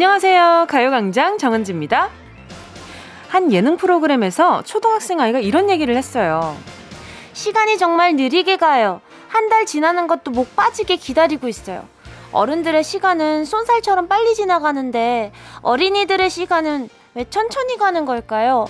안녕하세요. 가요광장 정은지입니다. 한 예능 프로그램에서 초등학생 아이가 이런 얘기를 했어요. 시간이 정말 느리게 가요. 한 달 지나는 것도 목 빠지게 기다리고 있어요. 어른들의 시간은 쏜살처럼 빨리 지나가는데 어린이들의 시간은 왜 천천히 가는 걸까요?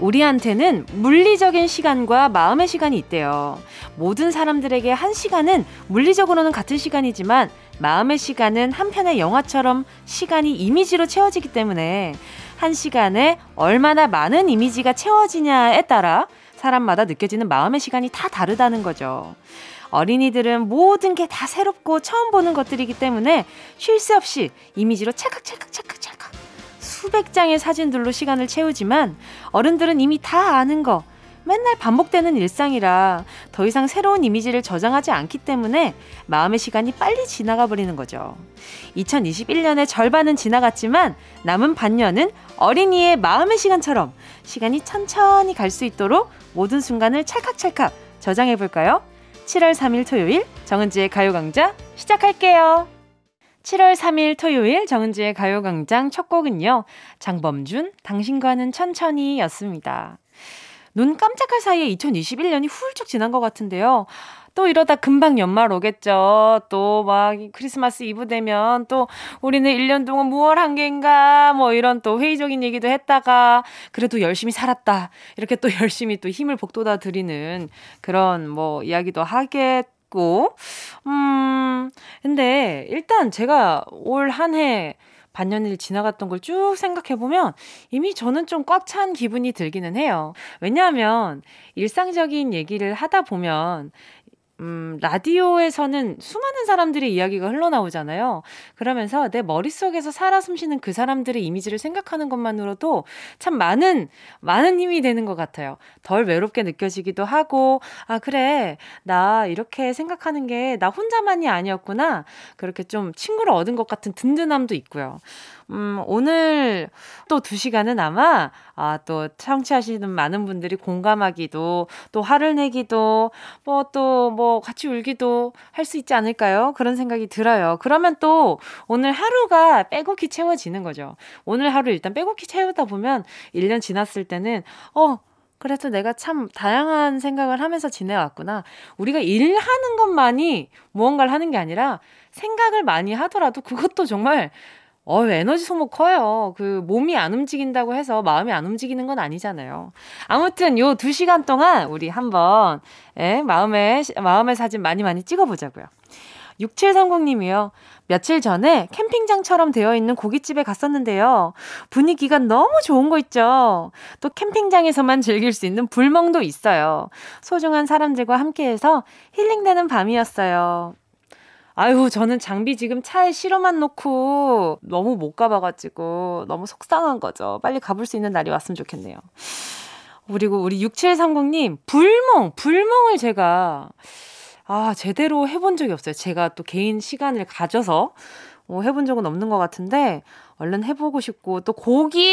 우리한테는 물리적인 시간과 마음의 시간이 있대요. 모든 사람들에게 한 시간은 물리적으로는 같은 시간이지만 마음의 시간은 한편의 영화처럼 시간이 이미지로 채워지기 때문에 한 시간에 얼마나 많은 이미지가 채워지냐에 따라 사람마다 느껴지는 마음의 시간이 다 다르다는 거죠. 어린이들은 모든 게 다 새롭고 처음 보는 것들이기 때문에 쉴 새 없이 이미지로 찰칵찰칵찰칵찰칵 수백 장의 사진들로 시간을 채우지만 어른들은 이미 다 아는 거, 맨날 반복되는 일상이라 더 이상 새로운 이미지를 저장하지 않기 때문에 마음의 시간이 빨리 지나가 버리는 거죠. 2021년의 절반은 지나갔지만 남은 반년은 어린이의 마음의 시간처럼 시간이 천천히 갈 수 있도록 모든 순간을 찰칵찰칵 저장해 볼까요? 7월 3일 토요일 정은지의 가요광장 시작할게요. 7월 3일 토요일 정은지의 가요광장 첫 곡은요. 장범준, 당신과는 천천히 였습니다. 눈 깜짝할 사이에 2021년이 훌쩍 지난 것 같은데요. 또 이러다 금방 연말 오겠죠. 또 막 크리스마스 이브 되면 또 우리는 1년 동안 무얼 한 게인가 뭐 이런 또 회의적인 얘기도 했다가 그래도 열심히 살았다. 이렇게 또 열심히 또 힘을 복돋아 드리는 그런 뭐 이야기도 하겠 있고, 음, 근데 일단 제가 올 한 해 반년일 지나갔던 걸 쭉 생각해보면 이미 저는 좀 꽉 찬 기분이 들기는 해요. 왜냐하면 일상적인 얘기를 하다 보면 음, 라디오에서는 수많은 사람들의 이야기가 흘러나오잖아요. 그러면서 내 머릿속에서 살아 숨쉬는 그 사람들의 이미지를 생각하는 것만으로도 참 많은, 많은 힘이 되는 것 같아요. 덜 외롭게 느껴지기도 하고, 아, 그래. 나 이렇게 생각하는 게 나 혼자만이 아니었구나. 그렇게 좀 친구를 얻은 것 같은 든든함도 있고요. 음, 오늘 또 두 시간은 아마, 아, 또 청취하시는 많은 분들이 공감하기도, 또 화를 내기도, 뭐 또, 뭐 같이 울기도 할 수 있지 않을까요? 그런 생각이 들어요. 그러면 또 오늘 하루가 빼곡히 채워지는 거죠. 오늘 하루 일단 빼곡히 채우다 보면 1년 지났을 때는, 어, 그래도 내가 참 다양한 생각을 하면서 지내왔구나. 우리가 일하는 것만이 무언가를 하는 게 아니라 생각을 많이 하더라도 그것도 정말 어, 에너지 소모 커요. 그 몸이 안 움직인다고 해서 마음이 안 움직이는 건 아니잖아요. 아무튼 요 두 시간 동안 우리 한번 예, 마음의 마음의 사진 많이 많이 찍어 보자고요. 6730님이요. 며칠 전에 캠핑장처럼 되어 있는 고깃집에 갔었는데요. 분위기가 너무 좋은 거 있죠. 또 캠핑장에서만 즐길 수 있는 불멍도 있어요. 소중한 사람들과 함께해서 힐링되는 밤이었어요. 아유, 저는 장비 지금 차에 실어만 놓고 너무 못 가봐가지고 너무 속상한 거죠. 빨리 가볼 수 있는 날이 왔으면 좋겠네요. 그리고 우리 6730님, 불멍, 불멍을 제가, 아, 제대로 해본 적이 없어요. 제가 또 개인 시간을 가져서 어, 해본 적은 없는 것 같은데, 얼른 해보고 싶고, 또 고기,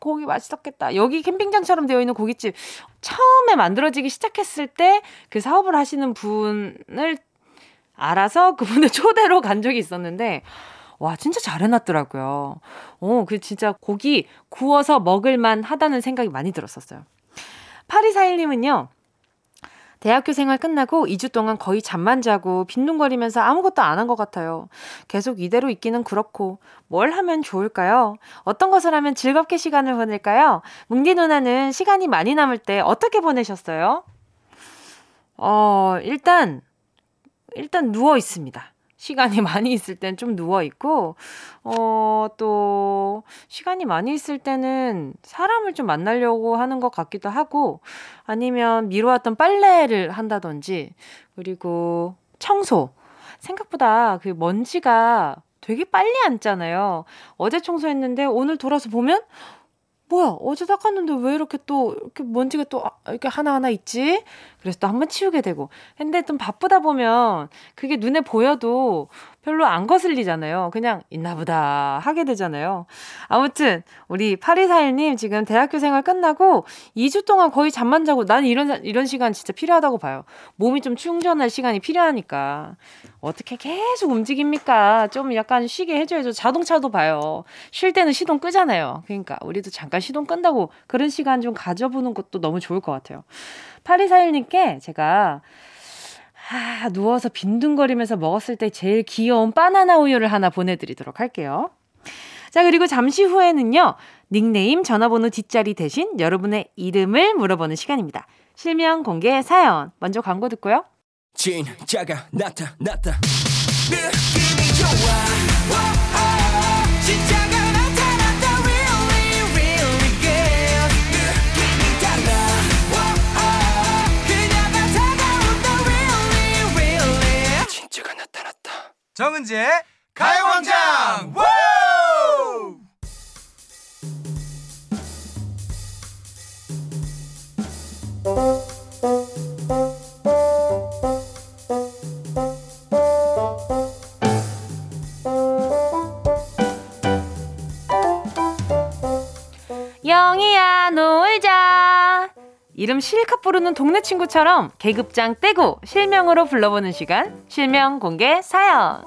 고기 맛있었겠다. 여기 캠핑장처럼 되어 있는 고깃집, 처음에 만들어지기 시작했을 때 그 사업을 하시는 분을 알아서 그분의 초대로 간 적이 있었는데, 와, 진짜 잘 해놨더라고요. 어, 그 진짜 고기 구워서 먹을만 하다는 생각이 많이 들었었어요. 8241님은요, 대학교 생활 끝나고 2주 동안 거의 잠만 자고 빈둥거리면서 아무것도 안 한 것 같아요. 계속 이대로 있기는 그렇고 뭘 하면 좋을까요? 어떤 것을 하면 즐겁게 시간을 보낼까요? 뭉디 누나는 시간이 많이 남을 때 어떻게 보내셨어요? 어, 일단 일단 누워 있습니다. 시간이 많이 있을 땐 좀 누워 있고, 어, 또, 시간이 많이 있을 때는 사람을 좀 만나려고 하는 것 같기도 하고, 아니면 미루었던 빨래를 한다든지, 그리고 청소. 생각보다 그 먼지가 되게 빨리 앉잖아요. 어제 청소했는데 오늘 돌아서 보면, 뭐야, 어제 닦았는데 왜 이렇게 또, 이렇게 먼지가 또, 아, 이렇게 하나하나 있지? 그래서 또 한번 치우게 되고. 근데 좀 바쁘다 보면 그게 눈에 보여도 별로 안 거슬리잖아요. 그냥 있나 보다 하게 되잖아요. 아무튼 우리 8241님 지금 대학교 생활 끝나고 2주 동안 거의 잠만 자고 난 이런 이런 시간 진짜 필요하다고 봐요. 몸이 좀 충전할 시간이 필요하니까. 어떻게 계속 움직입니까? 좀 약간 쉬게 해줘야죠. 자동차도 봐요. 쉴 때는 시동 끄잖아요. 그러니까 우리도 잠깐 시동 끈다고 그런 시간 좀 가져보는 것도 너무 좋을 것 같아요. 8241님께 제가 아, 누워서 빈둥거리면서 먹었을 때 제일 귀여운 바나나 우유를 하나 보내드리도록 할게요. 자, 그리고 잠시 후에는요, 닉네임, 전화번호 뒷자리 대신 여러분의 이름을 물어보는 시간입니다. 실명 공개 사연. 먼저 광고 듣고요. 진짜가 나타났다. 느낌이 좋아. 정은지의 가요광장 이름 실컷 부르는 동네 친구처럼 계급장 떼고 실명으로 불러보는 시간. 실명 공개 사연.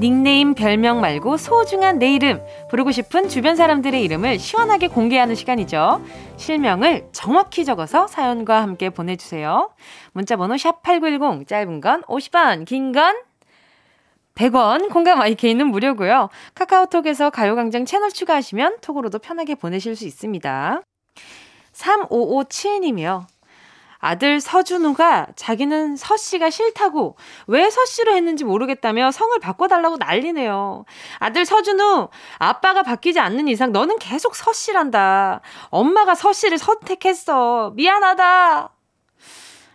닉네임 별명 말고 소중한 내 이름 부르고 싶은 주변 사람들의 이름을 시원하게 공개하는 시간이죠. 실명을 정확히 적어서 사연과 함께 보내주세요. 문자번호 샵 8910 짧은 건 50원 긴 건 100원, 공감 IK는 무료고요. 카카오톡에서 가요광장 채널 추가하시면 톡으로도 편하게 보내실 수 있습니다. 3557님이요. 아들 서준우가 자기는 서씨가 싫다고 왜 서씨로 했는지 모르겠다며 성을 바꿔달라고 난리네요. 아들 서준우, 아빠가 바뀌지 않는 이상 너는 계속 서씨란다. 엄마가 서씨를 선택했어. 미안하다.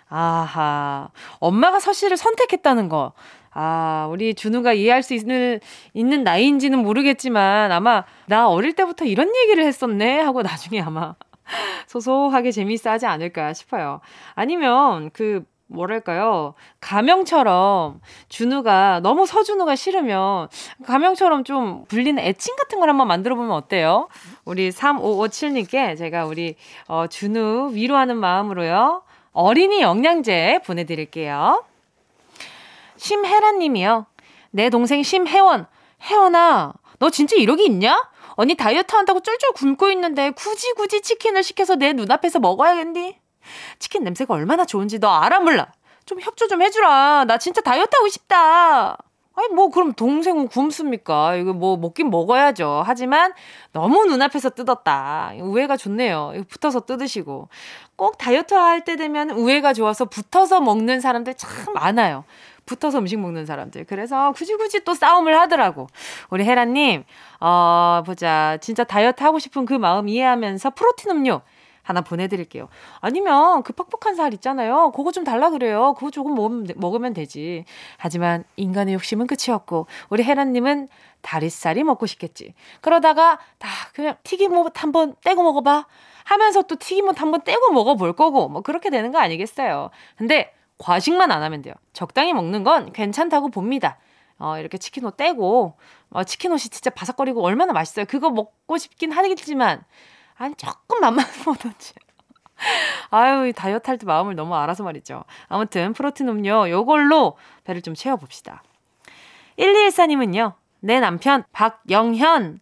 아하, 엄마가 서씨를 선택했다는 거. 아, 우리 준우가 이해할 수 있는, 있는 나이인지는 모르겠지만 아마 나 어릴 때부터 이런 얘기를 했었네 하고 나중에 아마 소소하게 재미있어 하지 않을까 싶어요. 아니면 그 뭐랄까요. 가명처럼 준우가 너무 서준우가 싫으면 가명처럼 좀 불리는 애칭 같은 걸 한번 만들어 보면 어때요? 우리 3557님께 제가 우리 어, 준우 위로하는 마음으로요. 어린이 영양제 보내드릴게요. 심혜란 님이요. 내 동생 심혜원. 혜원아, 너 진짜 이러기 있냐? 언니 다이어트 한다고 쫄쫄 굶고 있는데 굳이 굳이 치킨을 시켜서 내 눈앞에서 먹어야겠니? 치킨 냄새가 얼마나 좋은지 너 알아 몰라? 좀 협조 좀 해주라. 나 진짜 다이어트 하고 싶다. 아니 뭐 그럼 동생은 굶습니까? 이거 뭐 먹긴 먹어야죠. 하지만 너무 눈앞에서 뜯었다. 우애가 좋네요. 이거 붙어서 뜯으시고 꼭 다이어트 할 때 되면 우애가 좋아서 붙어서 먹는 사람들 참 많아요. 붙어서 음식 먹는 사람들. 그래서 굳이 굳이 또 싸움을 하더라고. 우리 혜라님, 어, 보자. 진짜 다이어트 하고 싶은 그 마음 이해하면서 프로틴 음료 하나 보내드릴게요. 아니면 그 퍽퍽한 살 있잖아요. 그거 좀 달라 그래요. 그거 조금 먹으면, 되지. 하지만 인간의 욕심은 끝이 없고, 우리 혜라님은 다리살이 먹고 싶겠지. 그러다가 다 그냥 튀김옷 한번 떼고 먹어봐. 하면서 또 튀김옷 한번 떼고 먹어볼 거고, 뭐 그렇게 되는 거 아니겠어요. 근데 과식만 안 하면 돼요. 적당히 먹는 건 괜찮다고 봅니다. 어, 이렇게 치킨옷 떼고, 어, 치킨옷이 진짜 바삭거리고 얼마나 맛있어요. 그거 먹고 싶긴 하겠지만, 한 조금 맛만 보던지. 아유, 다이어트 할 때 마음을 너무 알아서 말이죠. 아무튼, 프로틴 음료 요걸로 배를 좀 채워봅시다. 1214님은요, 내 남편 박영현.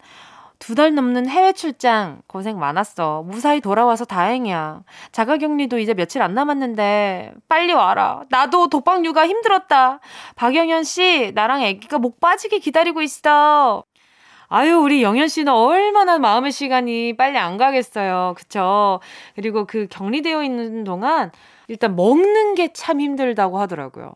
두 달 넘는 해외 출장 고생 많았어. 무사히 돌아와서 다행이야. 자가 격리도 이제 며칠 안 남았는데 빨리 와라. 나도 독박 육아 힘들었다. 박영현 씨, 나랑 아기가 목 빠지게 기다리고 있어. 아유, 우리 영현 씨는 얼마나 마음의 시간이 빨리 안 가겠어요. 그쵸? 그리고 그 격리되어 있는 동안 일단 먹는 게 참 힘들다고 하더라고요.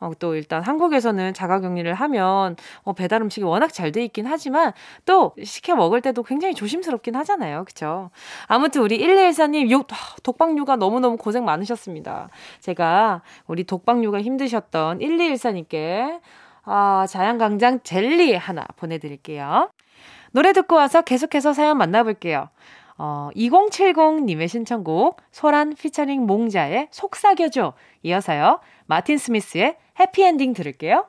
어, 또 일단 한국에서는 자가격리를 하면 어, 배달 음식이 워낙 잘 돼 있긴 하지만 또 시켜 먹을 때도 굉장히 조심스럽긴 하잖아요. 그쵸? 아무튼 우리 1214님 요, 독박육아 너무너무 고생 많으셨습니다. 제가 우리 독박육아 힘드셨던 1214님께 아, 자양강장 젤리 하나 보내드릴게요. 노래 듣고 와서 계속해서 사연 만나볼게요. 어, 2070님의 신청곡 소란 피처링 몽자의 속삭여줘 이어서요. 마틴 스미스의 해피엔딩 들을게요.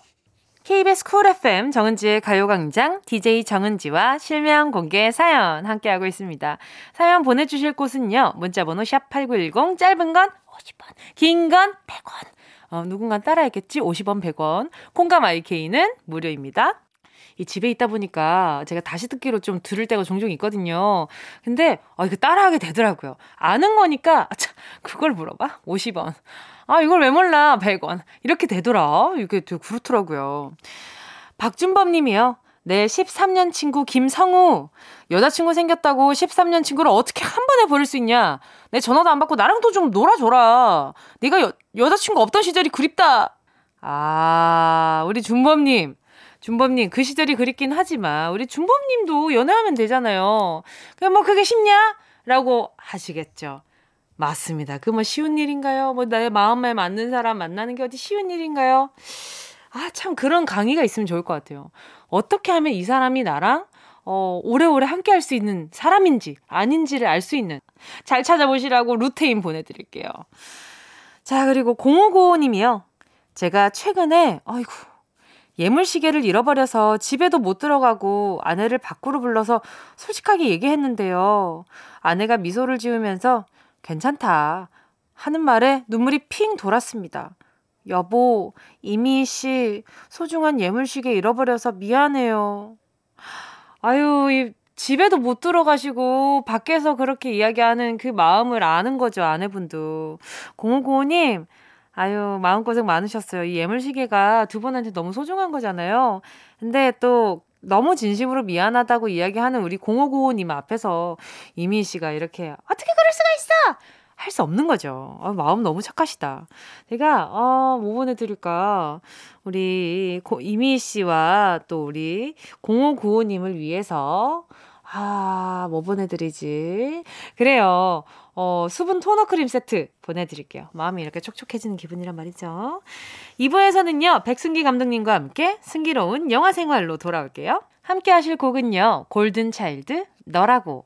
KBS 쿨 FM 정은지의 가요광장 DJ 정은지와 실명 공개 사연 함께하고 있습니다. 사연 보내주실 곳은요. 문자번호 샵8910 짧은 건 50원 긴 건 100원 어, 누군가 따라했겠지 50원 100원 콩감 IK는 무료입니다. 이 집에 있다 보니까 제가 다시 듣기로 좀 들을 때가 종종 있거든요. 근데 아 이거 따라하게 되더라고요. 아는 거니까 아차 그걸 물어봐 50원. 아 이걸 왜 몰라 100원 이렇게 되더라. 이게 되게 그렇더라고요. 박준범 님이요. 내 13년 친구 김성우. 여자친구 생겼다고 13년 친구를 어떻게 한 번에 버릴 수 있냐? 내 전화도 안 받고 나랑도 좀 놀아줘라. 네가 여, 여자친구 없던 시절이 그립다. 아, 우리 준범님. 준범님, 그 시절이 그립긴 하지만, 우리 준범님도 연애하면 되잖아요. 그냥 뭐 그게 쉽냐? 라고 하시겠죠. 맞습니다. 그 뭐 쉬운 일인가요? 뭐 나의 마음에 맞는 사람 만나는 게 어디 쉬운 일인가요? 아, 참 그런 강의가 있으면 좋을 것 같아요. 어떻게 하면 이 사람이 나랑 어, 오래오래 함께 할 수 있는 사람인지 아닌지를 알 수 있는 잘 찾아보시라고 루테인 보내드릴게요. 자, 그리고 0595님이요. 제가 최근에, 아이고, 예물시계를 잃어버려서 집에도 못 들어가고 아내를 밖으로 불러서 솔직하게 얘기했는데요. 아내가 미소를 지으면서 괜찮다 하는 말에 눈물이 핑 돌았습니다. 여보, 이미 씨, 소중한 예물시계 잃어버려서 미안해요. 아유, 이 집에도 못 들어가시고 밖에서 그렇게 이야기하는 그 마음을 아는 거죠, 아내분도. 0595님, 아유, 마음고생 많으셨어요. 이 예물시계가 두 분한테 너무 소중한 거잖아요. 근데 또 너무 진심으로 미안하다고 이야기하는 우리 0595님 앞에서 이미 씨가 이렇게 어떻게 그럴 수가 있어! 할 수 없는 거죠. 아, 마음 너무 착하시다. 제가, 어, 뭐 보내드릴까. 우리 고, 이미 씨와 또 우리 0595님을 위해서, 아, 뭐 보내드리지. 그래요. 어, 수분 토너 크림 세트 보내드릴게요. 마음이 이렇게 촉촉해지는 기분이란 말이죠. 2부에서는요, 백승기 감독님과 함께 승기로운 영화 생활로 돌아올게요. 함께 하실 곡은요, 골든 차일드, 너라고.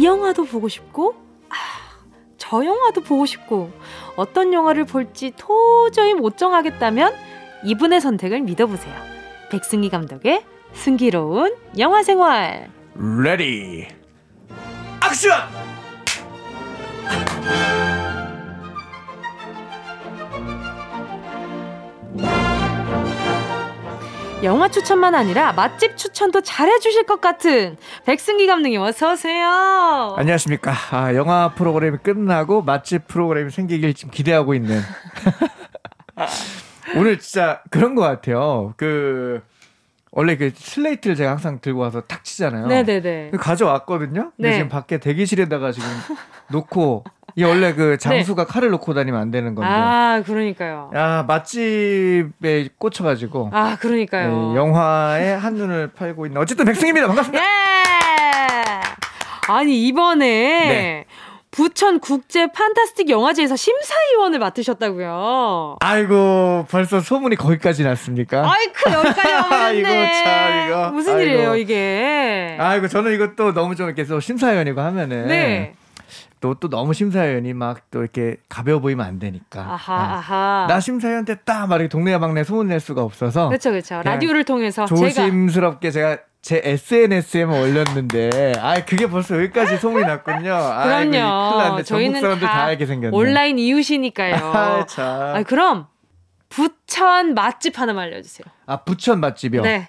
이 영화도 보고 싶고, 아, 저 영화도 보고 싶고, 어떤 영화를 볼지 도저히 못 정하겠다면 이분의 선택을 믿어보세요. 백승기 감독의 승기로운 영화 생활. Ready action! 영화 추천만 아니라 맛집 추천도 잘해주실 것 같은 백승기 감독님 어서 오세요. 안녕하십니까. 아, 영화 프로그램이 끝나고 맛집 프로그램이 생기길 지금 기대하고 있는. 오늘 진짜 그런 것 같아요. 그, 원래 그 슬레이트를 제가 항상 들고 와서 탁 치잖아요. 네네네. 그 가져왔거든요. 근데 네. 지금 밖에 대기실에다가 지금 놓고, 이 원래 그 장수가 칼을 놓고 다니면 안 되는 건데. 네. 아 그러니까요. 야, 맛집에 꽂혀가지고. 아 그러니까요. 네, 영화에 한눈을 팔고 있는 어쨌든 백승입니다. 반갑습니다. 예! 아니 이번에 네. 부천 국제 판타스틱 영화제에서 심사위원을 맡으셨다고요. 아이고 벌써 소문이 거기까지 났습니까? 아이쿠 여기까지 와버렸네. 이거 참, 이거. 무슨 아이고. 일이에요 이게? 아이고 저는 이것도 너무 좀 이렇게 또 심사위원이고 하면은 네. 또 또 너무 심사위원이 막 또 이렇게 가벼워 보이면 안 되니까. 아하 아, 아하. 나 심사위원 됐다 막 이렇게 동네 방네 소문 낼 수가 없어서 그렇죠 그렇죠. 라디오를 통해서 제가 조심스럽게 제가 제 SNS에만 올렸는데 아 그게 벌써 여기까지 소문이 났군요. 아이고, 그럼요. 저희는 사람들 다, 다 알게 생겼네. 온라인 이웃이니까요. 아, 참. 아, 그럼 부천 맛집 하나만 알려주세요. 아 부천 맛집이요. 네.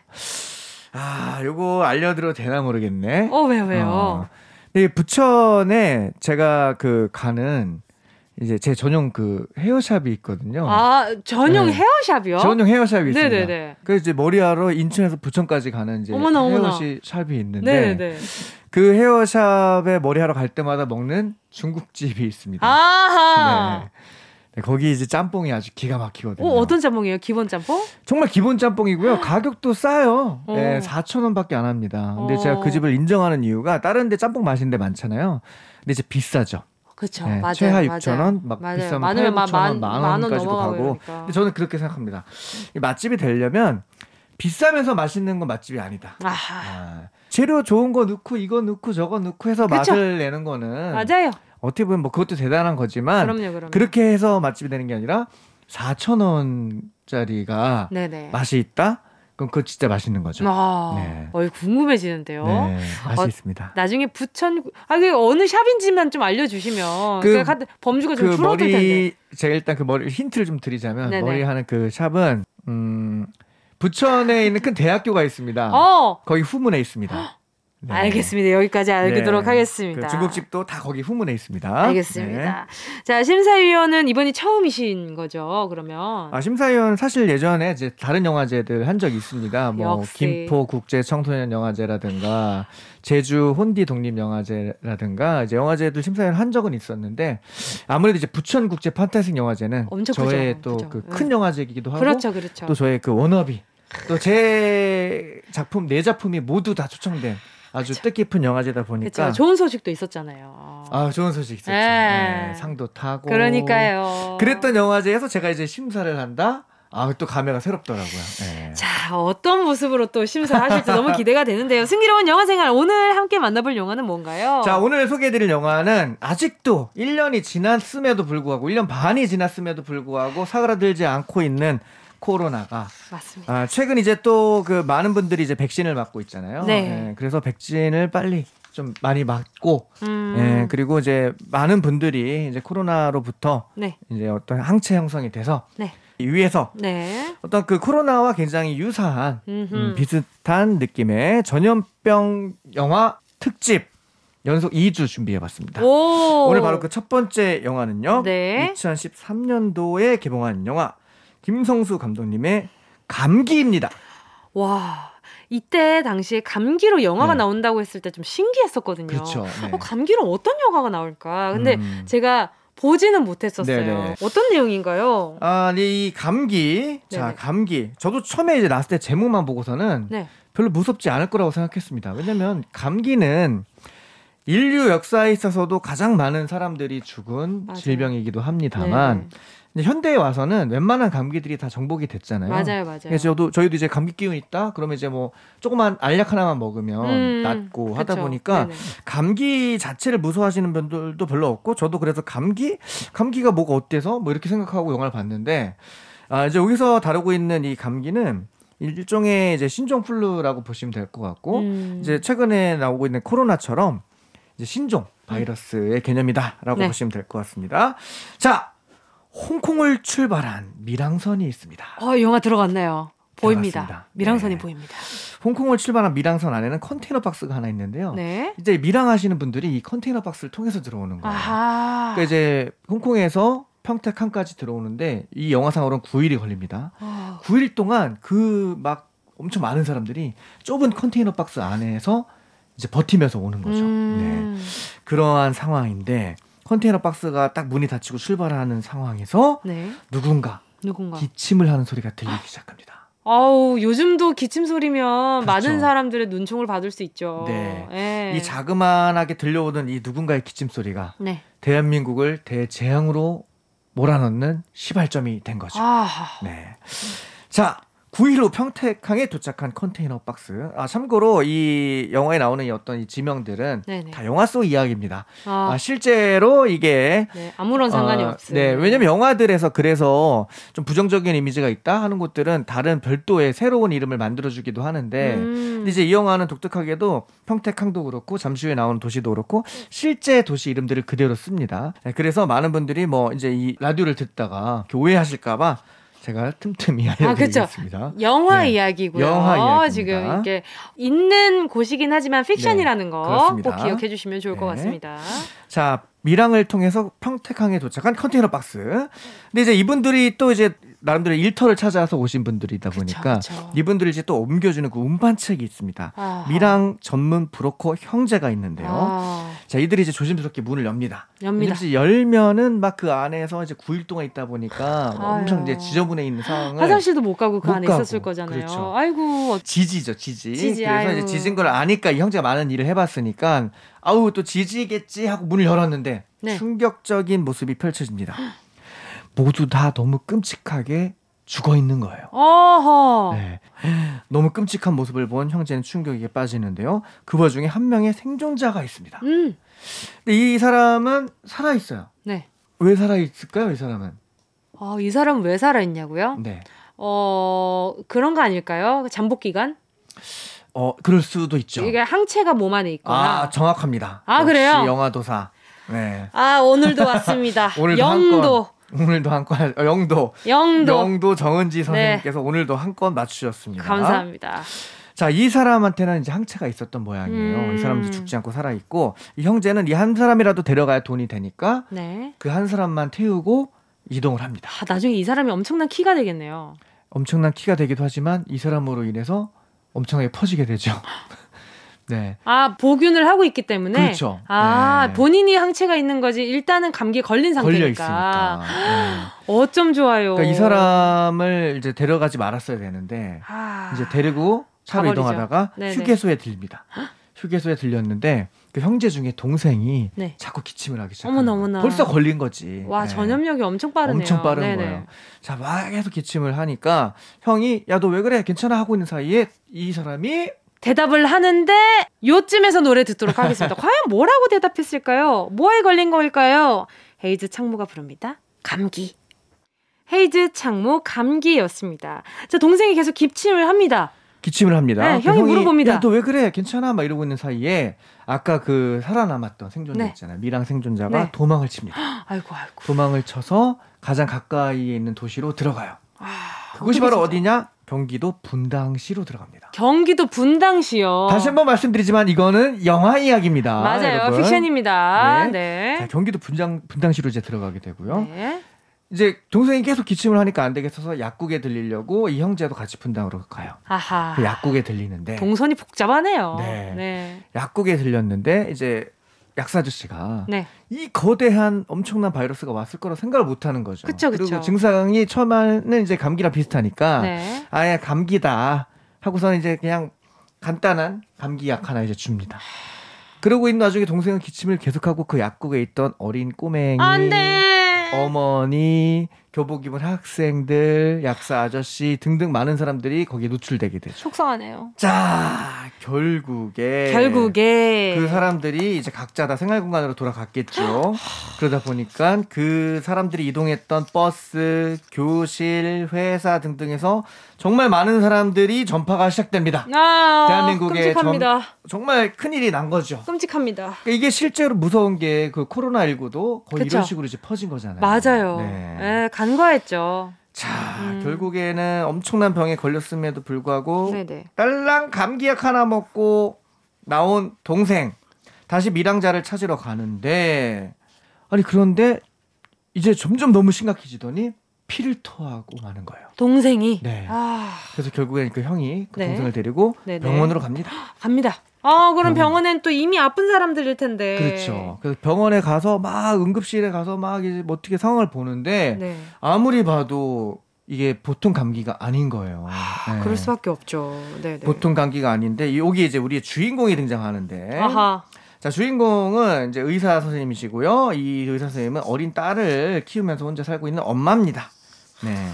아, 요거 알려드려도 되나 모르겠네. 어, 왜요, 왜요? 어. 이 부천에 제가 그 가는 이제 제 전용 그 헤어샵이 있거든요. 아, 전용 네. 헤어샵이요? 전용 헤어샵이 있습니다. 네네네. 그래서 이제 머리하러 인천에서 부천까지 가는 이제 어머나, 어머나. 헤어샵이 있는데 네네네. 그 헤어샵에 머리하러 갈 때마다 먹는 중국집이 있습니다. 아하. 네. 네, 거기 이제 짬뽕이 아주 기가 막히거든요. 어, 어떤 짬뽕이에요? 기본 짬뽕? 정말 기본 짬뽕이고요. 가격도 싸요. 어. 네, 4천 원밖에 안 합니다. 근데 어. 제가 그 집을 인정하는 이유가 다른 데 짬뽕 맛있는 데 많잖아요. 근데 이제 비싸죠. 그쵸. 네, 맞아요. 최하 맞아요. 6천 원, 막 맞아요. 비싸면 많으면 8, 9천 원, 만, 원까지도 가고. 그러니까. 근데 저는 그렇게 생각합니다. 이 맛집이 되려면 비싸면서 맛있는 건 맛집이 아니다. 아하. 아, 재료 좋은 거 넣고 이거 넣고 저거 넣고 해서 그쵸? 맛을 내는 거는 맞아요. 어떻게 보면 뭐 그것도 대단한 거지만 그럼요, 그럼요. 그렇게 해서 맛집이 되는 게 아니라 4천 원짜리가 네네. 맛이 있다? 그럼 그거 진짜 맛있는 거죠. 아, 네. 어이 궁금해지는데요. 네, 맛이 어, 있습니다. 나중에 부천 아 그 어느 샵인지만 좀 알려주시면 그- 그, 가 범주가 좀 그 줄어들 텐데. 제가 일단 그 머리 힌트를 좀 드리자면 네네. 머리 하는 그 샵은 음 부천에 있는 큰 대학교가 있습니다. 어, 거기 후문에 있습니다. 네. 알겠습니다. 여기까지 알도록 네. 하겠습니다. 그 중국집도 다 거기 후문에 있습니다. 알겠습니다. 네. 자 심사위원은 이번이 처음이신 거죠? 그러면 아, 심사위원 사실 예전에 이제 다른 영화제들 한 적이 있습니다. 뭐 역시. 김포 국제 청소년 영화제라든가 제주 혼디 독립 영화제라든가 이제 영화제들 심사위원 한 적은 있었는데 아무래도 이제 부천 국제 판타식 영화제는 저의. 또그 그죠. 큰 네. 영화제이기도 하고 그렇죠, 그렇죠. 또 저의 그 워너비 또 제 작품 네 작품이 모두 다 초청된 아주 뜻깊은 영화제다 보니까 그렇죠. 좋은 소식도 있었잖아요. 아 좋은 소식 있었죠. 네. 네, 상도 타고 그러니까요. 그랬던 영화제에서 제가 이제 심사를 한다. 아 또 감회가 새롭더라고요. 네. 자, 어떤 모습으로 또 심사하실지 너무 기대가 되는데요. 승기로운 영화 생활 오늘 함께 만나볼 영화는 뭔가요? 자 오늘 소개해드릴 영화는 아직도 1년이 지났음에도 불구하고 1년 반이 지났음에도 불구하고 사그라들지 않고 있는 코로나가 맞습니다. 아, 최근 이제 또 그 많은 분들이 이제 백신을 맞고 있잖아요. 네. 예, 그래서 백신을 빨리 좀 많이 맞고 음. 예, 그리고 이제 많은 분들이 이제 코로나로부터 네. 이제 어떤 항체 형성이 돼서 네. 이 위에서 네. 어떤 그 코로나와 굉장히 유사한. 음, 비슷한 느낌의 전염병 영화 특집 연속 2주 준비해봤습니다. 오. 오늘 바로 그 첫 번째 영화는요. 네. 2013년도에 개봉한 영화 김성수 감독님의 감기입니다. 와. 이때 당시에 감기로 영화가 네. 나온다고 했을 때 좀 신기했었거든요. 그렇죠. 네. 어, 감기로 어떤 영화가 나올까? 근데 음. 제가 보지는 못했었어요. 네네. 어떤 내용인가요? 아, 네, 이 감기. 자, 네네. 감기. 저도 처음에 이제 나왔을 때 제목만 보고서는 네. 별로 무섭지 않을 거라고 생각했습니다. 왜냐면 감기는 인류 역사에 있어서도 가장 많은 사람들이 죽은 맞아요. 질병이기도 합니다만 네. 현대에 와서는 웬만한 감기들이 다 정복이 됐잖아요. 맞아요, 맞아요. 그래서 저도 저희도 이제 감기 기운 있다. 그러면 이제 뭐 조그만 알약 하나만 먹으면 음, 낫고 하다 그쵸. 보니까 네네. 감기 자체를 무서워하시는 분들도 별로 없고 저도 그래서 감기 감기가 뭐가 어때서 뭐 이렇게 생각하고 영화를 봤는데 아 이제 여기서 다루고 있는 이 감기는 일종의 이제 신종 플루라고 보시면 될 것 같고 음. 이제 최근에 나오고 있는 코로나처럼 이제 신종 바이러스의 개념이다라고 네. 보시면 될 것 같습니다. 자, 홍콩을 출발한 미랑선이 있습니다. 어, 영화 들어갔네요. 보입니다. 들어갔습니다. 미랑선이 네. 보입니다. 홍콩을 출발한 미랑선 안에는 컨테이너 박스가 하나 있는데요. 네. 이제 미랑하시는 분들이 이 컨테이너 박스를 통해서 들어오는 거예요. 아하. 그러니까 이제 홍콩에서 평택항까지 들어오는데 이 영화상으로는 9일이 걸립니다. 어, 9일 동안 그 막 엄청 많은 사람들이 좁은 컨테이너 박스 안에서 이제 버티면서 오는 거죠. 네. 음. 그러한 상황인데 컨테이너 박스가 딱 문이 닫히고 출발하는 상황에서 네. 누군가 누군가. 기침을 하는 소리가 들리기 시작합니다. 아우 요즘도 기침 소리면 그렇죠. 많은 사람들의 눈총을 받을 수 있죠. 네. 예. 이 자그만하게 들려오던 이 누군가의 기침 소리가 네. 대한민국을 대재앙으로 몰아넣는 시발점이 된 거죠. 아. 네. 자, 9일 후 평택항에 도착한 컨테이너 박스. 아, 참고로 이 영화에 나오는 이 어떤 이 지명들은 네네. 다 영화 속 이야기입니다. 아, 아, 실제로 이게 네. 아무런 상관이 어, 없어요. 네, 왜냐면 영화들에서 그래서 좀 부정적인 이미지가 있다 하는 곳들은 다른 별도의 새로운 이름을 만들어 주기도 하는데, 음. 이제 이 영화는 독특하게도 평택항도 그렇고 잠시 후에 나오는 도시도 그렇고 실제 도시 이름들을 그대로 씁니다. 네, 그래서 많은 분들이 뭐 이제 이 라디오를 듣다가 이렇게 오해하실까 봐 제가 틈틈이 아, 그쵸. 알려드리겠습니다. 영화 네. 이야기고요. 영화 이야기입니다. 지금 이게 있는 곳이긴 하지만 픽션이라는 거꼭 그렇습니다. 기억해 주시면 좋을 것 네. 같습니다. 자, 밀항을 통해서 평택항에 도착한 컨테이너 박스. 근데 이제 이분들이 또 이제 나름대로 일터를 찾아서 오신 분들이다 보니까 그쵸. 이분들이 이제 또 옮겨주는 그 운반책이 있습니다. 아하. 밀항 전문 브로커 형제가 있는데요. 아, 자, 이들이 이제 조심스럽게 문을 엽니다. 엽니다. 열면은 막 그 안에서 이제 9일 동안 있다 보니까 엄청 아유. 이제 지저분해 있는 상황을 화장실도 못 가고 그 못 안에 가고. 있었을 거잖아요. 그렇죠. 아이고, 어- 지지죠, 지지. 지지, 그래서 아유. 이제 지진 걸 아니까 이 형제가 많은 일을 해 봤으니까 아우 또 지지겠지 하고 문을 열었는데 네. 충격적인 모습이 펼쳐집니다. 모두 다 너무 끔찍하게 죽어 있는 거예요. 어허. 네. 너무 끔찍한 모습을 본 형제는 충격에 빠지는데요. 그 와중에 한 명의 생존자가 있습니다. 음, 근데 이 사람은 살아 있어요. 네. 왜 살아 있을까요? 이 사람은? 어, 이 사람은 왜 살아 있냐고요? 네. 어, 그런 거 아닐까요? 잠복 기간? 어 그럴 수도 있죠. 이게 항체가 몸 안에 있거나. 아 정확합니다. 아, 그래요? 영화 도사. 네. 아, 오늘도 왔습니다. 오늘도 영도. 오늘도 한 건, 어, 영도. 영도. 영도 정은지 선생님께서 오늘도 한 건 맞추셨습니다. 감사합니다. 자, 이 사람한테는 이제 항체가 있었던 모양이에요. 음. 이 사람도 죽지 않고 살아 있고, 이 형제는 이 한 사람이라도 데려가야 돈이 되니까 네. 그한 사람만 태우고 이동을 합니다. 아, 나중에 이 사람이 엄청난 키가 되겠네요. 엄청난 키가 되기도 하지만 이 사람으로 인해서 엄청나게 퍼지게 되죠. 네. 아, 보균을 하고 있기 때문에. 그렇죠. 아, 네. 본인이 항체가 있는 거지. 일단은 감기에 걸린 상태니까. 걸려 있으니까. 네. 어쩜 좋아요. 그러니까 이 사람을 이제 데려가지 말았어야 되는데 아, 이제 데리고 차로 가버리죠. 이동하다가 네네. 휴게소에 들립니다. 휴게소에 들렸는데 그 형제 중에 동생이 네. 자꾸 기침을 하기 시작해요. 어머나, 어머나. 벌써 걸린 거지. 와, 네. 전염력이 엄청 빠르네요. 엄청 빠른 네네. 거예요. 자, 막 계속 기침을 하니까 형이 야 너 왜 그래? 괜찮아 하고 있는 사이에 이 사람이 대답을 하는데 요쯤에서 노래 듣도록 하겠습니다. 과연 뭐라고 대답했을까요? 뭐에 걸린 걸까요? 헤이즈 창모가 부릅니다. 감기. 헤이즈 창모 감기였습니다. 자, 동생이 계속 기침을 합니다. 기침을 합니다. 네, 그 형이 물어봅니다. 야, 너왜 그래? 괜찮아? 막 이러고 있는 사이에 아까 그 살아남았던 생존자 네. 있잖아요. 미랑 생존자가 네. 도망을 칩니다. 아이고, 아이고. 도망을 쳐서 가장 가까이에 있는 도시로 들어가요. 아, 그곳이 바로 진짜- 어디냐? 경기도 분당시로 들어갑니다. 경기도 분당시요. 다시 한번 말씀드리지만 이거는 영화 이야기입니다. 맞아요. 여러분. 픽션입니다. 네. 네. 자, 경기도 분당 분당시로 이제 들어가게 되고요. 네. 이제 동생이 계속 기침을 하니까 안 되겠어서 약국에 들리려고 이 형제도 같이 분당으로 가요. 아하. 그 약국에 들리는데 동선이 복잡하네요. 네. 네. 약국에 들렸는데 이제 약사 아저씨가 네. 이 거대한 엄청난 바이러스가 왔을 거라 생각을 못 하는 거죠. 그쵸, 그쵸. 그리고 증상이 처음에는 이제 감기랑 비슷하니까 네. 아예 감기다 하고서는 이제 그냥 간단한 감기 약 하나 이제 줍니다. 그러고 있는 와중에 동생은 기침을 계속하고 그 약국에 있던 어린 꼬맹이. 어머니, 교복 입은 학생들, 약사 아저씨 등등 많은 사람들이 거기에 노출되게 되죠. 속상하네요. 자, 결국에 결국에 그 사람들이 이제 각자 다 생활 공간으로 돌아갔겠죠. 그러다 보니까 그 사람들이 이동했던 버스, 교실, 회사 등등에서 정말 많은 사람들이 전파가 시작됩니다. 아, 대한민국의 끔찍합니다. 정말 큰일이 난 거죠. 끔찍합니다. 그러니까 이게 실제로 무서운 게 그 코로나19도 거의 그쵸. 이런 식으로 이제 퍼진 거잖아요. 맞아요. 네. 예, 간과했죠. 자, 음. 결국에는 엄청난 병에 걸렸음에도 불구하고 네네. 딸랑 감기약 하나 먹고 나온 동생 다시 미랑자를 찾으러 가는데 아니 그런데 이제 점점 너무 심각해지더니 피를 토하고 마는 거예요. 동생이 네. 아, 그래서 결국엔 그 형이 그 네. 동생을 데리고 네네. 병원으로 갑니다. 갑니다. 아, 그럼 병원. 병원엔 또 이미 아픈 사람들일 텐데. 그렇죠. 그래서 병원에 가서 막 응급실에 가서 막 이제 뭐 어떻게 상황을 보는데 네. 아무리 봐도 이게 보통 감기가 아닌 거예요. 네. 그럴 수밖에 없죠. 네, 네. 보통 감기가 아닌데 여기 이제 우리의 주인공이 등장하는데 아하. 자 주인공은 이제 의사 선생님이시고요. 이 의사 선생님은 어린 딸을 키우면서 혼자 살고 있는 엄마입니다. 네.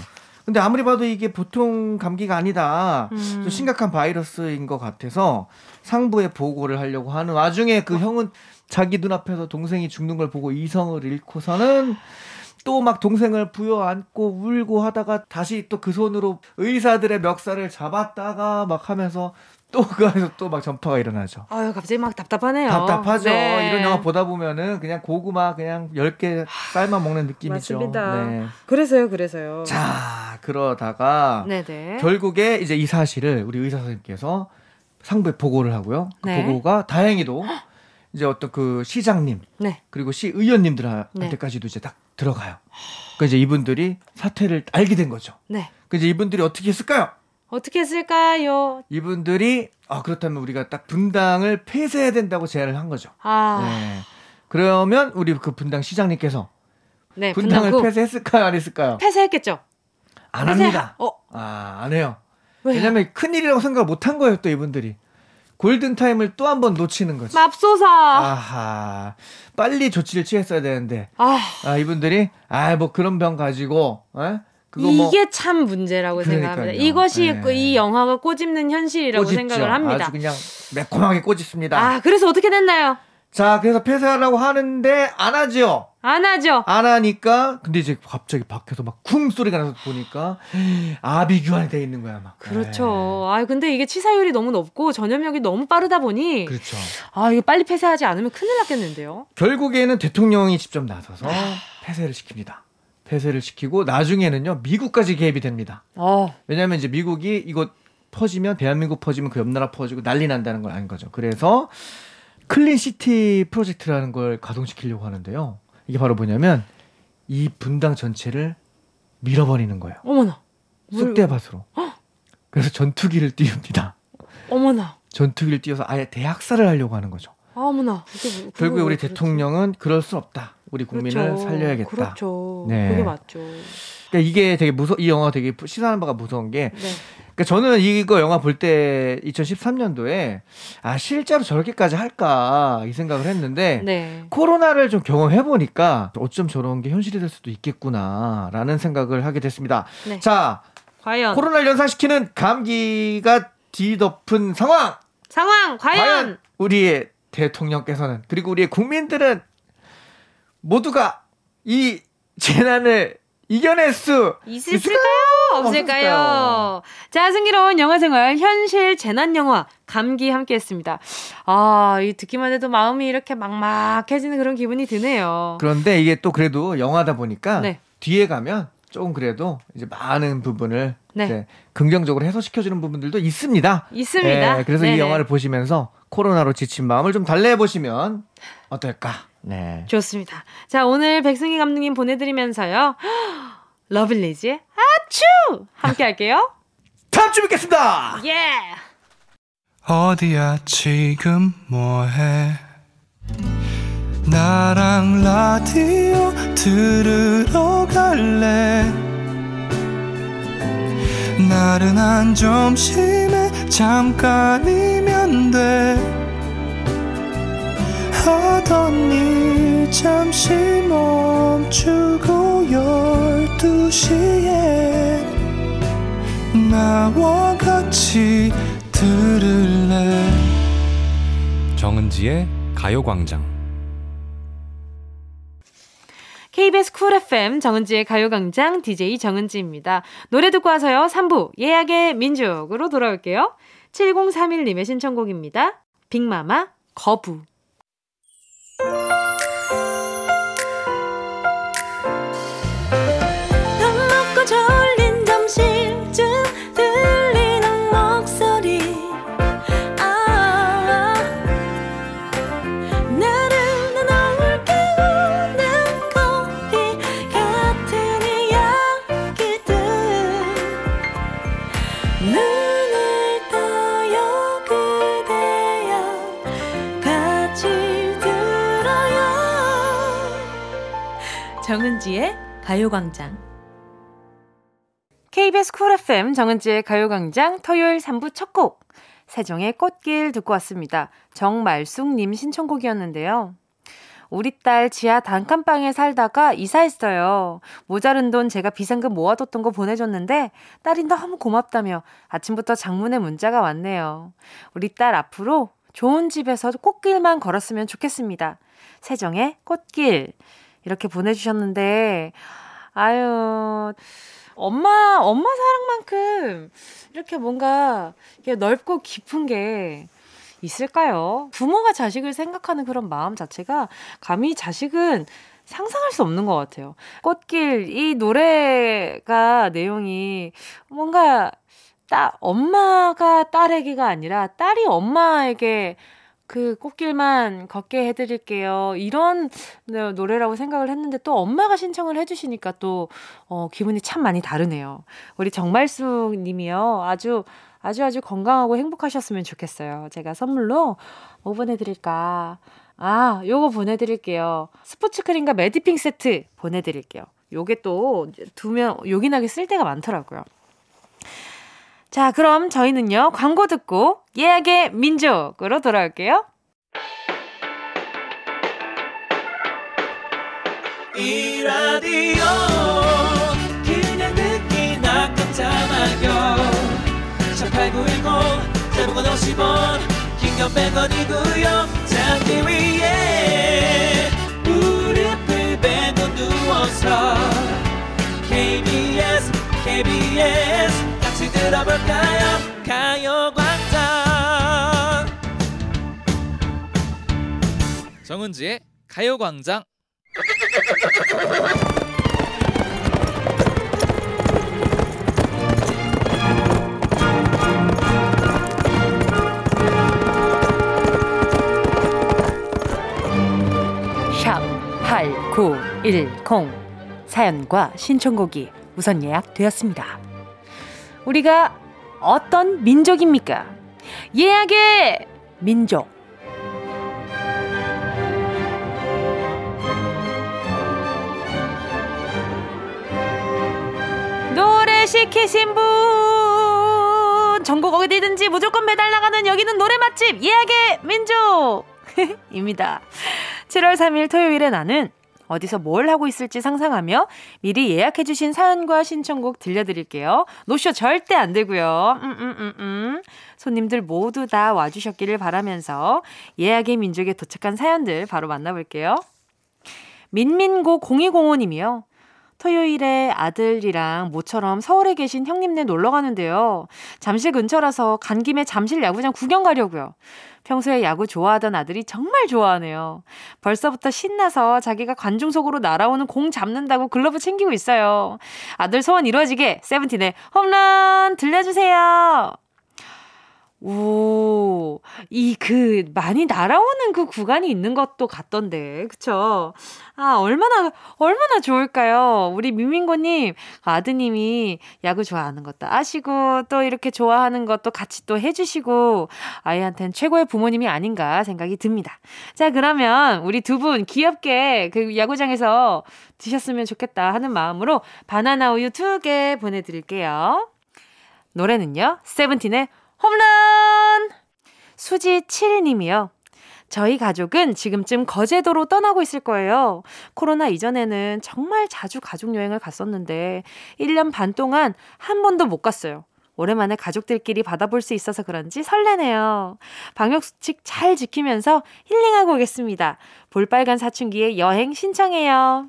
근데 아무리 봐도 이게 보통 감기가 아니다. 음. 좀 심각한 바이러스인 것 같아서 상부에 보고를 하려고 하는 와중에 그 형은 자기 눈앞에서 동생이 죽는 걸 보고 이성을 잃고서는 또 막 동생을 부여안고 울고 하다가 다시 또 그 손으로 의사들의 멱살을 잡았다가 막 하면서 또그 안에서 또 막 전파가 일어나죠. 아유, 갑자기 막 답답하네요. 답답하죠. 네. 이런 영화 보다 보면은 그냥 고구마 그냥 10개 쌀만 먹는 느낌이죠. 맞습니다. 네. 그래서요, 그래서요. 자, 그러다가 네네. 결국에 이제 이 사실을 우리 의사 선생님께서 상부에 보고를 하고요. 그 네. 보고가 다행히도 이제 어떤 그 시장님 네. 그리고 시 의원님들한테까지도 이제 딱 들어가요. 그 이제 이분들이 사태를 알게 된 거죠. 네. 그 이제 이분들이 어떻게 했을까요? 어떻게 했을까요? 이분들이 아 그렇다면 우리가 딱 분당을 폐쇄해야 된다고 제안을 한 거죠. 아, 네. 그러면 우리 그 분당 시장님께서 네. 분당을 분당구. 폐쇄했을까요, 안 했을까요? 폐쇄했겠죠. 안 폐쇄- 합니다. 어, 아, 안 해요. 왜요? 왜냐면 큰 일이라고 생각을 못 한 거예요, 또 이분들이. 골든 타임을 또 한 번 놓치는 거지. 맙소사. 아하. 빨리 조치를 취했어야 되는데. 아, 아, 이분들이 아, 뭐 그런 병 가지고 어? 뭐 이게 참 문제라고 그러니까요. 생각합니다. 이것이 네. 그이 영화가 꼬집는 현실이라고 꼬집죠. 생각을 합니다. 아주 그냥 매콤하게 꼬집습니다. 아, 그래서 어떻게 됐나요? 자, 그래서 폐쇄하려고 하는데 안 하죠. 안 하죠. 안 하니까 근데 이제 갑자기 밖에서 막 쿵 소리가 나서 보니까 아비규환이 돼 있는 거야 막. 그렇죠. 아, 근데 이게 치사율이 너무 높고 전염력이 너무 빠르다 보니 네. 그렇죠. 아, 이거 빨리 폐쇄하지 않으면 큰일 났겠는데요. 결국에는 대통령이 직접 나서서 폐쇄를 시킵니다. 폐쇄를 시키고 나중에는요 미국까지 개입이 됩니다. 어, 왜냐하면 이제 미국이 이거 퍼지면 대한민국 퍼지면 그 옆 나라 퍼지고 난리 난다는 걸 아는 거죠. 그래서 클린 시티 프로젝트라는 걸 가동시키려고 하는데요. 이게 바로 뭐냐면 이 분당 전체를 밀어버리는 거예요. 어머나. 물- 쑥대밭으로. 그래서 전투기를 띄웁니다. 어머나. 전투기를 띄워서 아예 대학살을 하려고 하는 거죠. 아, 어머나. 뭐- 결국에 왜 우리 그러지? 대통령은 그럴 순 없다. 우리 국민을 그렇죠. 살려야겠다. 그렇죠. 네. 그게 맞죠. 그러니까 이게 되게 무서 이 영화가 되게 시사하는 바가 무서운 게 네. 그러니까 저는 이거 영화 볼 때 2013년도에 아 실제로 저렇게까지 할까 이 생각을 했는데 네. 코로나를 좀 경험해 보니까 어쩜 저런 게 현실이 될 수도 있겠구나라는 생각을 하게 됐습니다. 네. 자 과연 코로나를 연상시키는 감기가 뒤덮은 상황 상황 과연, 과연 우리의 대통령께서는 그리고 우리의 국민들은 모두가 이 재난을 이겨낼 수 있을까요? 없을까요? 없을까요? 자, 승기로운 영화 생활 현실 재난 영화 감기 함께 했습니다. 아, 이 듣기만 해도 마음이 이렇게 막막해지는 그런 기분이 드네요. 그런데 이게 또 그래도 영화다 보니까 네. 뒤에 가면 조금 그래도 이제 많은 부분을 네. 이제 긍정적으로 해소시켜주는 부분들도 있습니다. 있습니다. 예, 그래서 이 네네. 영화를 보시면서 코로나로 지친 마음을 좀 달래해 보시면 어떨까? 네. 좋습니다. 자, 오늘 백승희 감독님 보내드리면서요. 러블리즈의 아츄! 함께 할게요. 다음 주 뵙겠습니다. 예! 어디야 지금 뭐해 나랑 라디오 들으러 갈래 나른한 점심에 잠깐이면 돼 하던 일 잠시 멈추고 열두 시에 나와 같이 들을래 정은지의 가요광장 KBS 쿨 FM 정은지의 가요광장 DJ 정은지입니다. 노래 듣고 와서요. 3부 예약의 민족으로 돌아올게요. 7031님의 신청곡입니다. 빅마마 거부. 정은지의 가요광장. KBS 쿨 FM 정은지의 가요광장 토요일 3부 첫 곡. 세종의 꽃길 듣고 왔습니다. 정말숙님 신청곡이었는데요. 우리 딸 지하 단칸방에 살다가 이사했어요. 모자른 돈 제가 비상금 모아뒀던 거 보내줬는데 딸이 너무 고맙다며 아침부터 장문의 문자가 왔네요. 우리 딸 앞으로 좋은 집에서 꽃길만 걸었으면 좋겠습니다. 세정의 꽃길. 이렇게 보내주셨는데, 아유, 엄마, 엄마 사랑만큼 이렇게 뭔가 넓고 깊은 게 있을까요? 부모가 자식을 생각하는 그런 마음 자체가 감히 자식은 상상할 수 없는 것 같아요. 꽃길, 이 노래가 내용이 뭔가 따, 엄마가 딸에게가 아니라 딸이 엄마에게 그 꽃길만 걷게 해드릴게요. 이런 네, 노래라고 생각을 했는데 또 엄마가 신청을 해주시니까 또, 어, 기분이 참 많이 다르네요. 우리 정말수 님이요. 아주, 아주 아주 건강하고 행복하셨으면 좋겠어요. 제가 선물로 뭐 보내드릴까. 아, 요거 보내드릴게요. 스포츠 크림과 매디핑 세트 보내드릴게요. 요게 또 두면 요긴하게 쓸 때가 많더라고요. 자, 그럼 저희는요, 광고 듣고 예약의 민족으로 돌아올게요. 이 라디오 그냥 듣기나 깜짝마요 18910 대목원 50원 긴건 100원이고요 잠기 위에 무릎을 베고 누워서 KBS KBS 들어볼까요? 가요광장. 정은지의 가요광장. 샵 8910 사연과 신청곡이 우선 예약되었습니다. 우리가 어떤 민족입니까? 예약의 민족. 노래 시키신 분 전국 어디든지 무조건 배달 나가는 여기는 노래 맛집 예약의 민족입니다. 7월 3일 토요일에 나는 어디서 뭘 하고 있을지 상상하며 미리 예약해주신 사연과 신청곡 들려드릴게요. 노쇼 절대 안 되고요. 음, 음, 음, 음. 손님들 모두 다 와주셨기를 바라면서 예약의 민족에 도착한 사연들 바로 만나볼게요. 민민고 0205님이요. 토요일에 아들이랑 모처럼 서울에 계신 형님네 놀러 가는데요. 잠실 근처라서 간 김에 잠실 야구장 구경 가려고요. 평소에 야구 좋아하던 아들이 정말 좋아하네요. 벌써부터 신나서 자기가 관중 속으로 날아오는 공 잡는다고 글러브 챙기고 있어요. 아들 소원 이루어지게 세븐틴의 홈런 들려주세요. 오, 이 그 많이 날아오는 그 구간이 있는 것도 같던데, 그쵸? 아, 얼마나, 얼마나 좋을까요? 우리 민민고님, 아드님이 야구 좋아하는 것도 아시고, 또 이렇게 좋아하는 것도 같이 또 해주시고, 아이한테는 최고의 부모님이 아닌가 생각이 듭니다. 자, 그러면 우리 두 분 귀엽게 그 야구장에서 드셨으면 좋겠다 하는 마음으로 바나나 우유 두 개 보내드릴게요. 노래는요, 세븐틴의 홈런! 수지 7님이요. 저희 가족은 지금쯤 거제도로 떠나고 있을 거예요. 코로나 이전에는 정말 자주 가족 여행을 갔었는데 1년 반 동안 한 번도 못 갔어요. 오랜만에 가족들끼리 받아볼 수 있어서 그런지 설레네요. 방역수칙 잘 지키면서 힐링하고 오겠습니다. 볼빨간 사춘기에 여행 신청해요.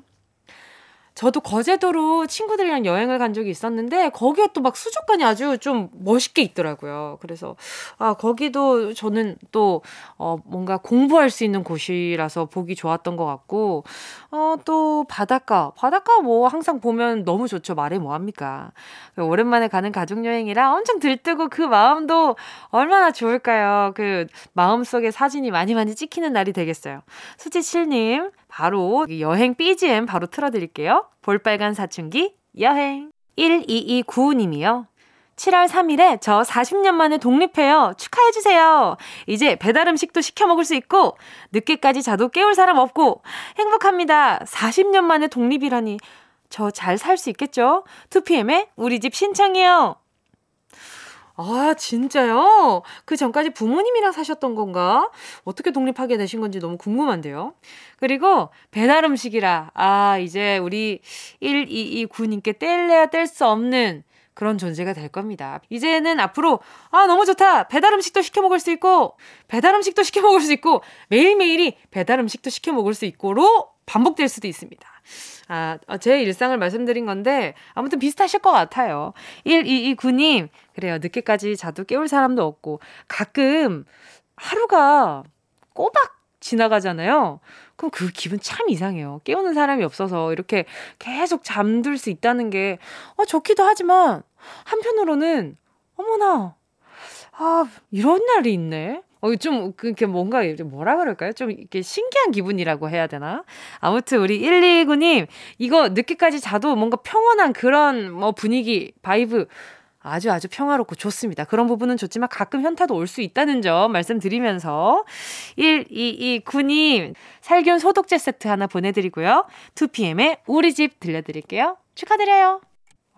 저도 거제도로 친구들이랑 여행을 간 적이 있었는데 거기에 또 막 수족관이 아주 좀 멋있게 있더라고요. 그래서 아 거기도 저는 또 어, 뭔가 공부할 수 있는 곳이라서 보기 좋았던 것 같고 어, 또 바닷가 바닷가 뭐 항상 보면 너무 좋죠. 말해 뭐 합니까? 오랜만에 가는 가족 여행이라 엄청 들뜨고 그 마음도 얼마나 좋을까요? 그 마음 속에 사진이 많이 많이 찍히는 날이 되겠어요. 수지칠님 바로 여행 BGM 바로 틀어드릴게요. 볼빨간 사춘기 여행 1229님이요. 7월 3일에 저 40년 만에 독립해요. 축하해주세요. 이제 배달 음식도 시켜 먹을 수 있고, 늦게까지 자도 깨울 사람 없고, 행복합니다. 40년 만에 독립이라니. 저 잘 살 수 있겠죠? 2PM의 우리 집 신청이요. 아, 진짜요? 그 전까지 부모님이랑 사셨던 건가? 어떻게 독립하게 되신 건지 너무 궁금한데요. 그리고 배달 음식이라, 아, 이제 우리 1229님께 뗄래야 뗄 수 없는 그런 존재가 될 겁니다. 이제는 앞으로, 아, 너무 좋다! 배달 음식도 시켜 먹을 수 있고, 배달 음식도 시켜 먹을 수 있고, 매일매일이 배달 음식도 시켜 먹을 수 있고로 반복될 수도 있습니다. 아, 어, 제 일상을 말씀드린 건데, 아무튼 비슷하실 것 같아요. 1229님, 그래요. 늦게까지 자도 깨울 사람도 없고, 가끔 하루가 꼬박 지나가잖아요. 그럼 그 기분 참 이상해요. 깨우는 사람이 없어서 이렇게 계속 잠들 수 있다는 게, 어, 좋기도 하지만, 한편으로는, 어머나, 아, 이런 날이 있네? 어, 좀, 그게 뭔가, 뭐라 그럴까요? 좀 이렇게 신기한 기분이라고 해야 되나? 아무튼 우리 129님, 이거 늦게까지 자도 뭔가 평온한 그런 뭐 분위기, vibe, 아주 아주 평화롭고 좋습니다. 그런 부분은 좋지만 가끔 현타도 올 수 있다는 점 말씀드리면서 1229님 살균 소독제 세트 하나 보내드리고요. 2PM의 우리 집 들려드릴게요. 축하드려요.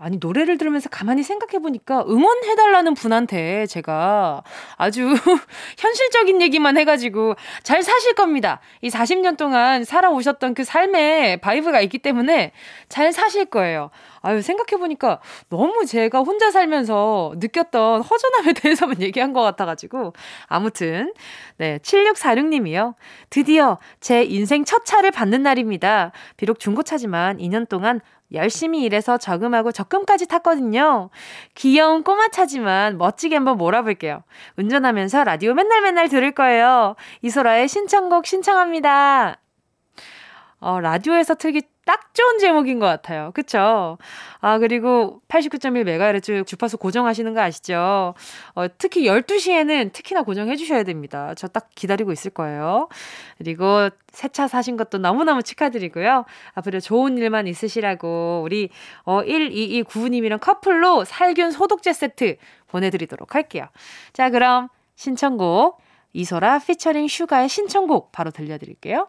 아니 노래를 들으면서 가만히 생각해 보니까 응원해 달라는 분한테 제가 아주 현실적인 얘기만 해 가지고 잘 사실 겁니다. 이 40년 동안 살아오셨던 그 삶의 vibe가 있기 때문에 잘 사실 거예요. 아유 생각해 보니까 너무 제가 혼자 살면서 느꼈던 허전함에 대해서만 얘기한 것 같아 가지고 아무튼 네 7646님이요. 드디어 제 인생 첫 차를 받는 날입니다. 비록 중고차지만 2년 동안 열심히 일해서 저금하고 적금까지 탔거든요. 귀여운 꼬마 차지만 멋지게 한번 몰아볼게요. 운전하면서 라디오 맨날 맨날 들을 거예요. 이소라의 신청곡 신청합니다. 어, 라디오에서 틀기 딱 좋은 제목인 것 같아요. 그쵸? 아, 그리고 89.1MHz 주파수 고정하시는 거 아시죠? 어, 특히 12시에는 특히나 고정해 주셔야 됩니다. 저 딱 기다리고 있을 거예요. 그리고 새 차 사신 것도 너무너무 축하드리고요. 앞으로 좋은 일만 있으시라고 우리 어, 1229님이랑 커플로 살균 소독제 세트 보내드리도록 할게요. 자, 그럼 신청곡 이소라 피처링 슈가의 신청곡 바로 들려드릴게요.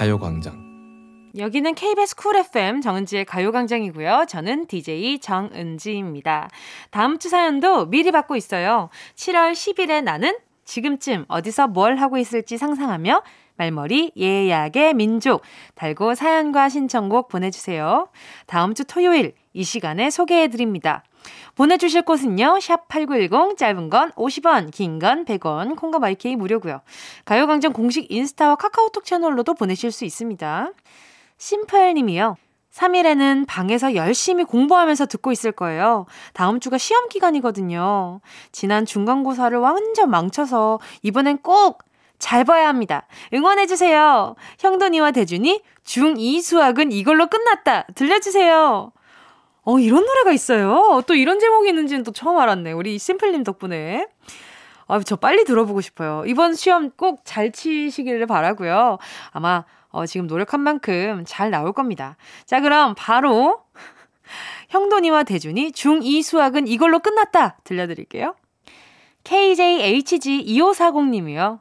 가요광장 여기는 KBS 쿨 FM 정은지의 가요광장이고요. 저는 DJ 정은지입니다. 다음 주 사연도 미리 받고 있어요. 7월 10일에 나는 지금쯤 어디서 뭘 하고 있을지 상상하며 말머리 예약의 민족 달고 사연과 신청곡 보내주세요. 다음 주 토요일 이 시간에 소개해드립니다. 보내주실 곳은요. 샵 8910 짧은 건 50원 긴 건 100원 콩과 마이케이 무료고요. 가요광장 공식 인스타와 카카오톡 채널로도 보내실 수 있습니다. 심플님이요. 3일에는 방에서 열심히 공부하면서 듣고 있을 거예요. 다음 주가 시험 기간이거든요. 지난 중간고사를 완전 망쳐서 이번엔 꼭 잘 봐야 합니다. 응원해주세요. 형돈이와 대준이 중2 수학은 이걸로 끝났다. 들려주세요. 어, 이런 노래가 있어요. 또 이런 제목이 있는지는 또 처음 알았네. 우리 심플님 덕분에. 아, 저 빨리 들어보고 싶어요. 이번 시험 꼭 잘 치시기를 바라고요. 아마 어, 지금 노력한 만큼 잘 나올 겁니다. 자, 그럼 바로 형돈이와 대준이 중2 수학은 이걸로 끝났다 들려드릴게요. KJHG2540님이요.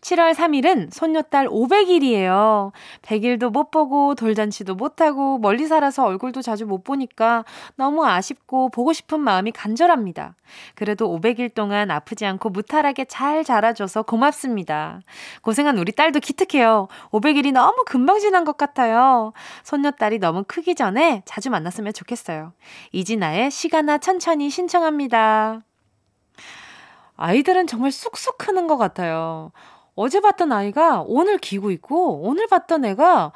7월 3일은 손녀딸 500일이에요. 100일도 못 보고 돌잔치도 못 하고 멀리 살아서 얼굴도 자주 못 보니까 너무 아쉽고 보고 싶은 마음이 간절합니다. 그래도 500일 동안 아프지 않고 무탈하게 잘 자라줘서 고맙습니다. 고생한 우리 딸도 기특해요. 500일이 너무 금방 지난 것 같아요. 손녀딸이 너무 크기 전에 자주 만났으면 좋겠어요. 이진아의 시간아 천천히 신청합니다. 아이들은 정말 쑥쑥 크는 것 같아요. 어제 봤던 아이가 오늘 기고 있고, 오늘 봤던 애가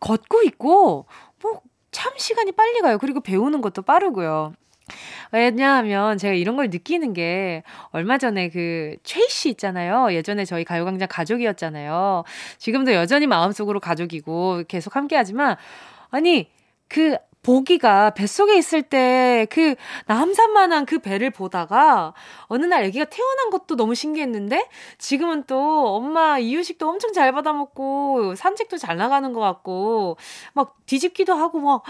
걷고 있고, 뭐, 참 시간이 빨리 가요. 그리고 배우는 것도 빠르고요. 왜냐하면 제가 이런 걸 느끼는 게 얼마 전에 그 최희 씨 있잖아요. 예전에 저희 가요광장 가족이었잖아요. 지금도 여전히 마음속으로 가족이고 계속 함께 하지만 아니 그 보기가 뱃속에 있을 때 그 남산만한 그 배를 보다가 어느 날 아기가 태어난 것도 너무 신기했는데 지금은 또 엄마 이유식도 엄청 잘 받아먹고 산책도 잘 나가는 것 같고 막 뒤집기도 하고 막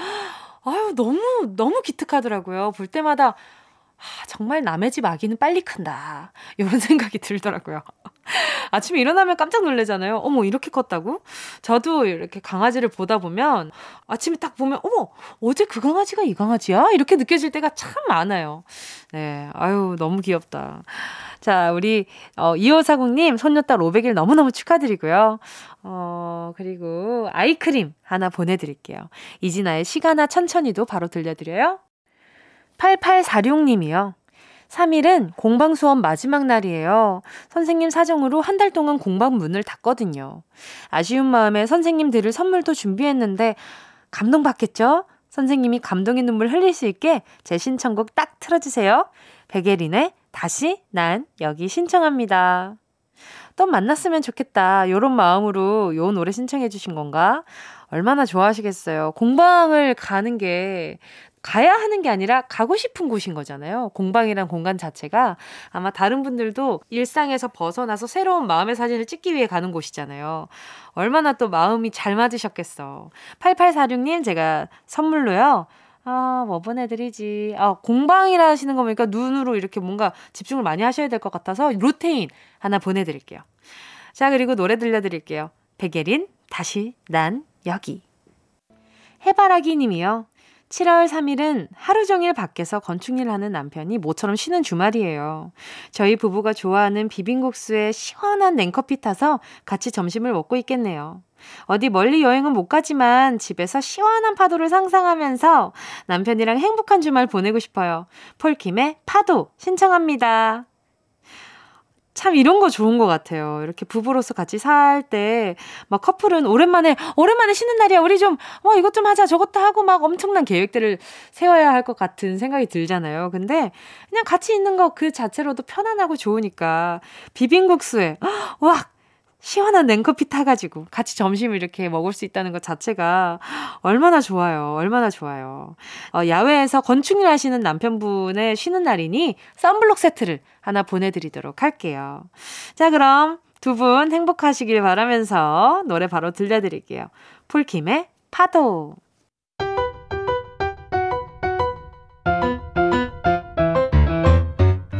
아유 너무 너무 기특하더라고요. 볼 때마다 아, 정말 남의 집 아기는 빨리 큰다. 이런 생각이 들더라고요. 아침에 일어나면 깜짝 놀래잖아요. 어머, 이렇게 컸다고? 저도 이렇게 강아지를 보다 보면 아침에 딱 보면, 어머, 어제 그 강아지가 이 강아지야? 이렇게 느껴질 때가 참 많아요. 네. 아유, 너무 귀엽다. 자, 우리, 어, 2540님, 손녀딸 500일 너무너무 축하드리고요. 어, 그리고 아이크림 하나 보내 드릴게요. 이진아의 시간아 천천히도 바로 들려 드려요. 8846님이요. 3일은 공방 수업 마지막 날이에요. 선생님 사정으로 한 달 동안 공방 문을 닫거든요. 아쉬운 마음에 선생님 들을 선물도 준비했는데 감동받겠죠? 선생님이 감동의 눈물 흘릴 수 있게 제 신청곡 딱 틀어주세요. 백예린의 다시 난 여기 신청합니다. 또 만났으면 좋겠다. 요런 마음으로 요 노래 신청해 주신 건가? 얼마나 좋아하시겠어요. 공방을 가는 게 가야 하는 게 아니라 가고 싶은 곳인 거잖아요. 공방이란 공간 자체가 아마 다른 분들도 일상에서 벗어나서 새로운 마음의 사진을 찍기 위해 가는 곳이잖아요. 얼마나 또 마음이 잘 맞으셨겠어. 8846님 제가 선물로요. 아, 뭐 보내드리지. 아, 공방이라 하시는 거 보니까 눈으로 이렇게 뭔가 집중을 많이 하셔야 될 것 같아서 루테인 하나 보내드릴게요. 자, 그리고 노래 들려드릴게요. 백예린, 다시, 난, 여기. 해바라기 님이요. 7월 3일은 하루 종일 밖에서 건축일 하는 남편이 모처럼 쉬는 주말이에요. 저희 부부가 좋아하는 비빔국수에 시원한 냉커피 타서 같이 점심을 먹고 있겠네요. 어디 멀리 여행은 못 가지만 집에서 시원한 파도를 상상하면서 남편이랑 행복한 주말 보내고 싶어요. 폴킴의 파도 신청합니다. 참 이런 거 좋은 것 같아요. 이렇게 부부로서 같이 살 때 막 커플은 오랜만에 오랜만에 쉬는 날이야. 우리 좀 어 이것 좀 하자 저것도 하고 막 엄청난 계획들을 세워야 할 것 같은 생각이 들잖아요. 근데 그냥 같이 있는 거 그 자체로도 편안하고 좋으니까 비빔국수에 와 시원한 냉커피 타가지고 같이 점심을 이렇게 먹을 수 있다는 것 자체가 얼마나 좋아요. 얼마나 좋아요. 어, 야외에서 건축일 하시는 남편분의 쉬는 날이니 썬블록 세트를 하나 보내드리도록 할게요. 자, 그럼 두 분 행복하시길 바라면서 노래 바로 들려드릴게요. 폴킴의 파도.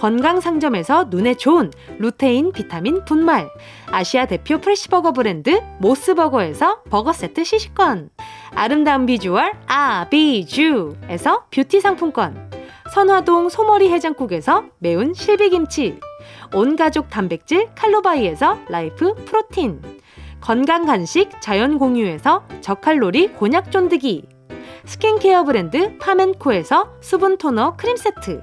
건강 상점에서 눈에 좋은 루테인 비타민 분말, 아시아 대표 fresh버거 브랜드 모스버거에서 버거 세트 시식권, 아름다운 비주얼 아비주에서 뷰티 상품권, 선화동 소머리 해장국에서 매운 실비김치, 온가족 단백질 칼로바이에서 라이프 프로틴, 건강 간식 자연 공유에서 저칼로리 곤약 쫀득이, 스킨케어 브랜드 파멘코에서 수분 토너 크림 세트,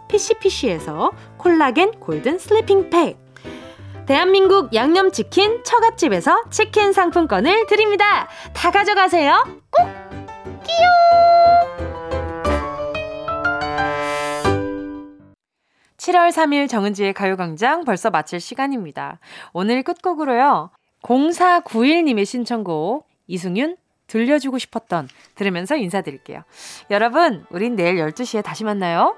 피시피시에서 콜라겐 golden sleeping 팩, 대한민국 양념치킨 처갓집에서 치킨 상품권을 드립니다. 다 가져가세요. 꼭! 끼용! 7월 3일 정은지의 가요광장 벌써 마칠 시간입니다. 오늘 끝곡으로요. 0491님의 신청곡 이승윤 들려주고 싶었던 들으면서 인사드릴게요. 여러분, 우린 내일 12시에 다시 만나요.